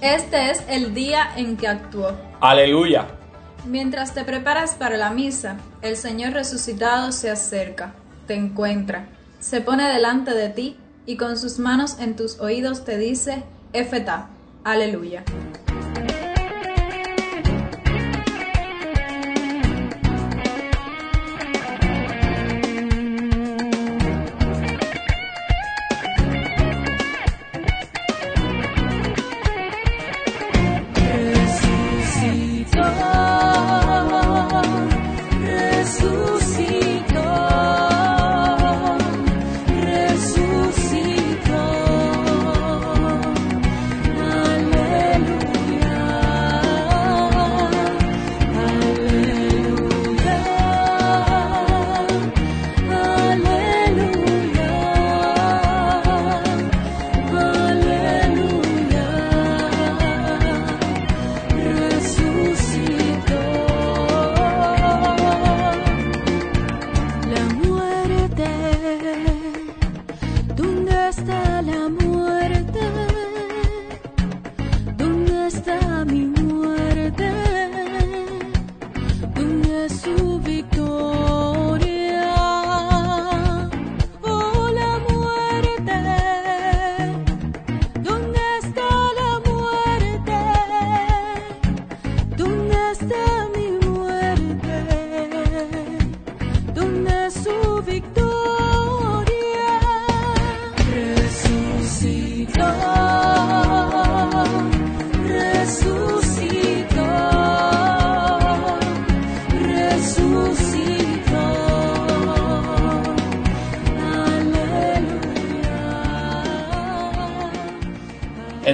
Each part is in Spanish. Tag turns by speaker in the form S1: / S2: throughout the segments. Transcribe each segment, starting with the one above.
S1: Este es el día en que actuó.
S2: Aleluya.
S1: Mientras te preparas para la misa, el Señor resucitado se acerca, te encuentra, se pone delante de ti y con sus manos en tus oídos te dice, Efeta, aleluya.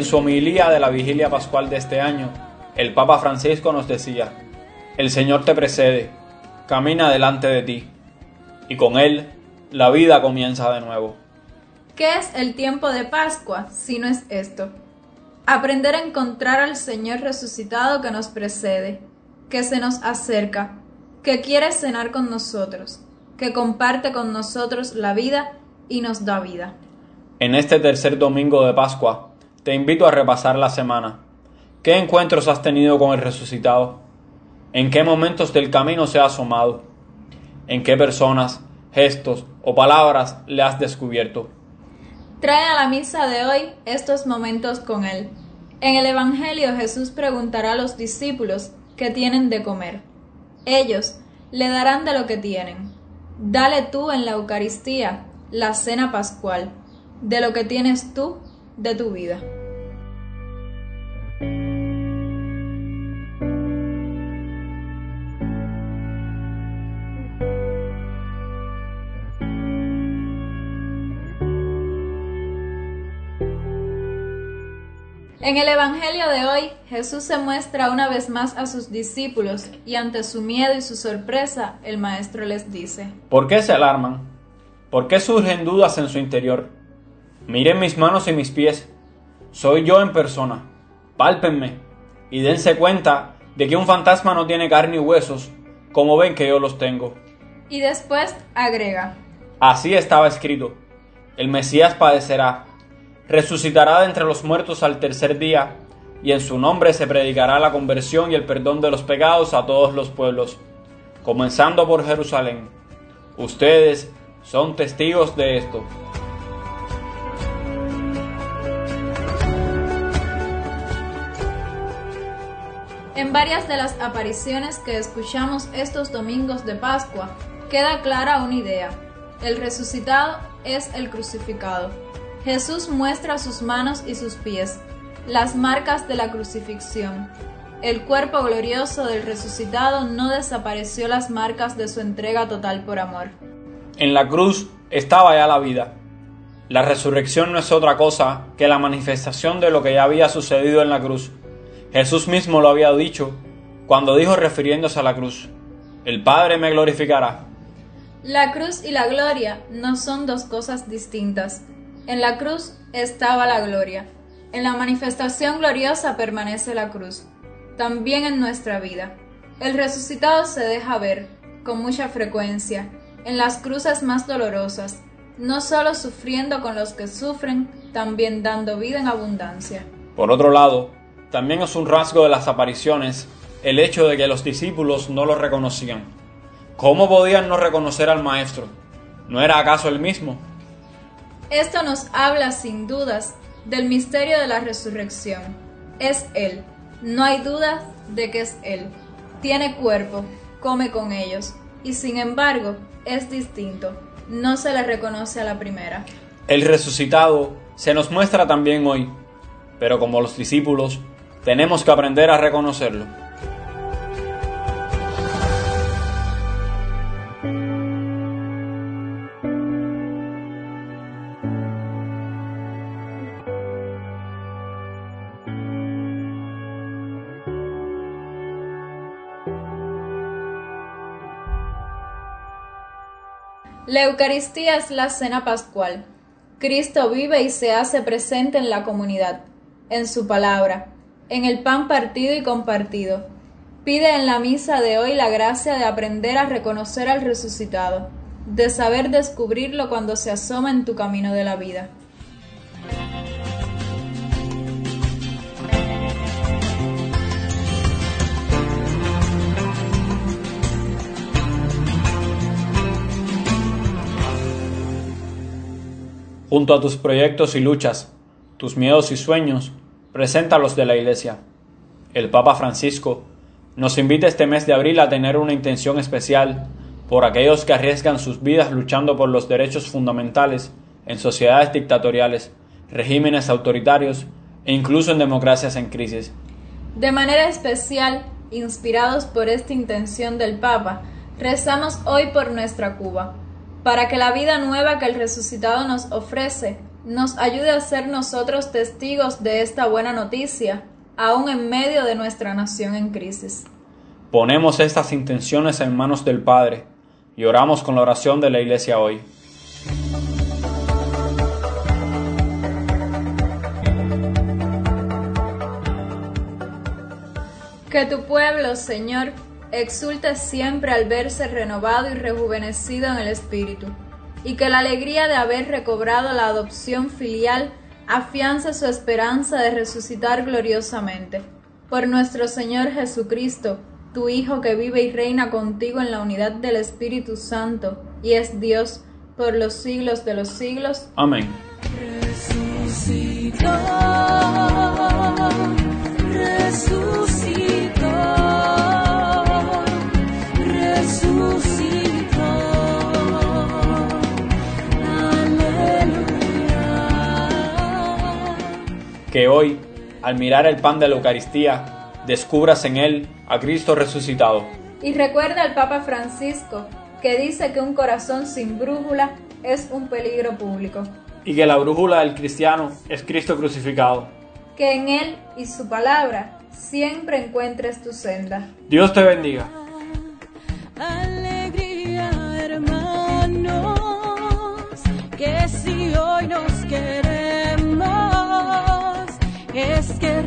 S2: En su homilía de la vigilia pascual de este año, el Papa Francisco nos decía, el Señor te precede, camina delante de ti, y con Él la vida comienza de nuevo.
S1: ¿Qué es el tiempo de Pascua si no es esto? Aprender a encontrar al Señor resucitado que nos precede, que se nos acerca, que quiere cenar con nosotros, que comparte con nosotros la vida y nos da vida.
S2: En este tercer domingo de Pascua, te invito a repasar la semana. ¿Qué encuentros has tenido con el resucitado? ¿En qué momentos del camino se ha asomado? ¿En qué personas, gestos o palabras le has descubierto?
S1: Trae a la misa de hoy estos momentos con él. En el Evangelio Jesús preguntará a los discípulos qué tienen de comer. Ellos le darán de lo que tienen. Dale tú en la Eucaristía la cena pascual, de lo que tienes tú de tu vida. En el Evangelio de hoy, Jesús se muestra una vez más a sus discípulos y ante su miedo y su sorpresa, el Maestro les dice,
S2: ¿Por qué se alarman? ¿Por qué surgen dudas en su interior? Miren mis manos y mis pies. Soy yo en persona. Pálpenme y dense cuenta de que un fantasma no tiene carne y huesos, como ven que yo los tengo.
S1: Y después agrega,
S2: Así estaba escrito. El Mesías padecerá, resucitará de entre los muertos al tercer día, y en su nombre se predicará la conversión y el perdón de los pecados a todos los pueblos, comenzando por Jerusalén. Ustedes son testigos de esto.
S1: En varias de las apariciones que escuchamos estos domingos de Pascua, queda clara una idea. El resucitado es el crucificado. Jesús muestra sus manos y sus pies, las marcas de la crucifixión. El cuerpo glorioso del resucitado no desapareció las marcas de su entrega total por amor.
S2: En la cruz estaba ya la vida. La resurrección no es otra cosa que la manifestación de lo que ya había sucedido en la cruz. Jesús mismo lo había dicho cuando dijo refiriéndose a la cruz, el Padre me glorificará.
S1: La cruz y la gloria no son dos cosas distintas. En la cruz estaba la gloria. En la manifestación gloriosa permanece la cruz. También en nuestra vida. El resucitado se deja ver con mucha frecuencia en las cruces más dolorosas, no solo sufriendo con los que sufren, también dando vida en abundancia.
S2: Por otro lado, también es un rasgo de las apariciones el hecho de que los discípulos no lo reconocían. ¿Cómo podían no reconocer al Maestro? ¿No era acaso el mismo?
S1: Esto nos habla sin dudas del misterio de la resurrección. Es Él. No hay duda de que es Él. Tiene cuerpo, come con ellos, y sin embargo es distinto. No se le reconoce a la primera.
S2: El resucitado se nos muestra también hoy, pero como los discípulos, tenemos que aprender a reconocerlo.
S1: La Eucaristía es la cena pascual. Cristo vive y se hace presente en la comunidad, en su palabra, en el pan partido y compartido. Pide en la misa de hoy la gracia de aprender a reconocer al resucitado, de saber descubrirlo cuando se asoma en tu camino de la vida.
S2: Junto a tus proyectos y luchas, tus miedos y sueños, preséntalos de la Iglesia. El Papa Francisco nos invita este mes de abril a tener una intención especial por aquellos que arriesgan sus vidas luchando por los derechos fundamentales en sociedades dictatoriales, regímenes autoritarios e incluso en democracias en crisis.
S1: De manera especial, inspirados por esta intención del Papa, rezamos hoy por nuestra Cuba para que la vida nueva que el resucitado nos ofrece nos ayude a ser nosotros testigos de esta buena noticia, aún en medio de nuestra nación en crisis.
S2: Ponemos estas intenciones en manos del Padre y oramos con la oración de la Iglesia hoy.
S1: Que tu pueblo, Señor, exulte siempre al verse renovado y rejuvenecido en el espíritu, y que la alegría de haber recobrado la adopción filial afiance su esperanza de resucitar gloriosamente. Por nuestro Señor Jesucristo, tu Hijo que vive y reina contigo en la unidad del Espíritu Santo, y es Dios por los siglos de los siglos.
S2: Amén. Que hoy, al mirar el pan de la Eucaristía, descubras en él a Cristo resucitado.
S1: Y recuerda al Papa Francisco, que dice que un corazón sin brújula es un peligro público.
S2: Y que la brújula del cristiano es Cristo crucificado.
S1: Que en Él y su palabra siempre encuentres tu senda.
S2: Dios te bendiga.
S3: Alegría, hermanos, que si hoy nos queremos es que resucitó.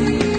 S3: see.